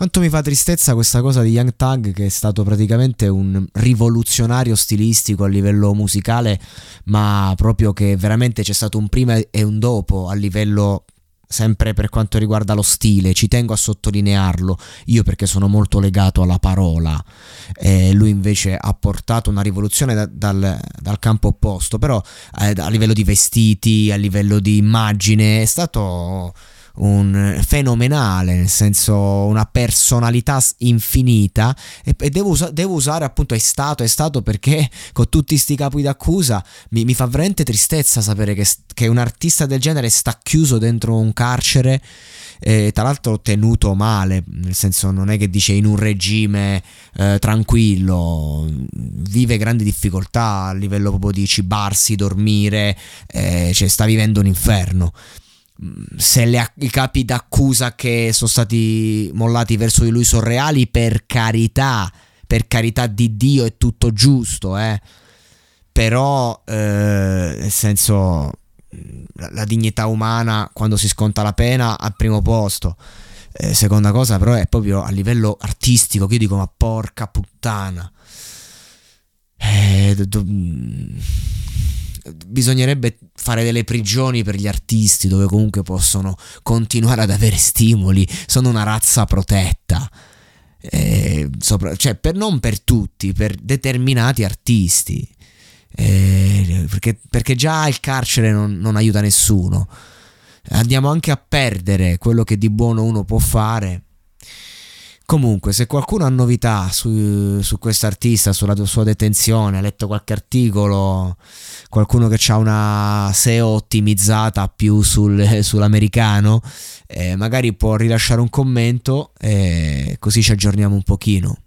Quanto mi fa tristezza questa cosa di Young Tag che è stato praticamente un rivoluzionario stilistico a livello musicale, ma proprio che veramente c'è stato un prima e un dopo a livello sempre per quanto riguarda lo stile, ci tengo a sottolinearlo, io perché sono molto legato alla parola, eh, lui invece ha portato una rivoluzione da, dal, dal, campo opposto, però eh, a livello di vestiti, a livello di immagine, è stato un fenomenale, nel senso una personalità infinita e, e devo, usa, devo, usare appunto è stato, è stato perché con tutti sti capi d'accusa mi, mi fa veramente tristezza sapere che, che, un artista del genere sta chiuso dentro un carcere e tra l'altro tenuto male, nel senso non è che dice in un regime eh, tranquillo, vive grandi difficoltà a livello proprio di cibarsi, dormire, eh, cioè sta vivendo un inferno se le, i capi d'accusa che sono stati mollati verso di lui sono reali, per carità, per carità di Dio è tutto giusto, eh. Però, eh, nel senso, la, la, dignità umana quando si sconta la pena al primo posto. Eh, seconda cosa, però, è proprio a livello artistico che io dico, ma porca puttana. Eh, do, do, bisognerebbe fare delle prigioni per gli artisti dove comunque possono continuare ad avere stimoli, sono una razza protetta. Eh, sopra, cioè per, non per tutti, per determinati artisti. Eh, perché, perché, già il carcere non, non aiuta nessuno. Andiamo anche a perdere quello che di buono uno può fare Comunque, se qualcuno ha novità su, su questo artista, sulla sua detenzione, ha letto qualche articolo, qualcuno che ha una SEO ottimizzata più sul, sull'americano, eh, magari può rilasciare un commento e così ci aggiorniamo un pochino.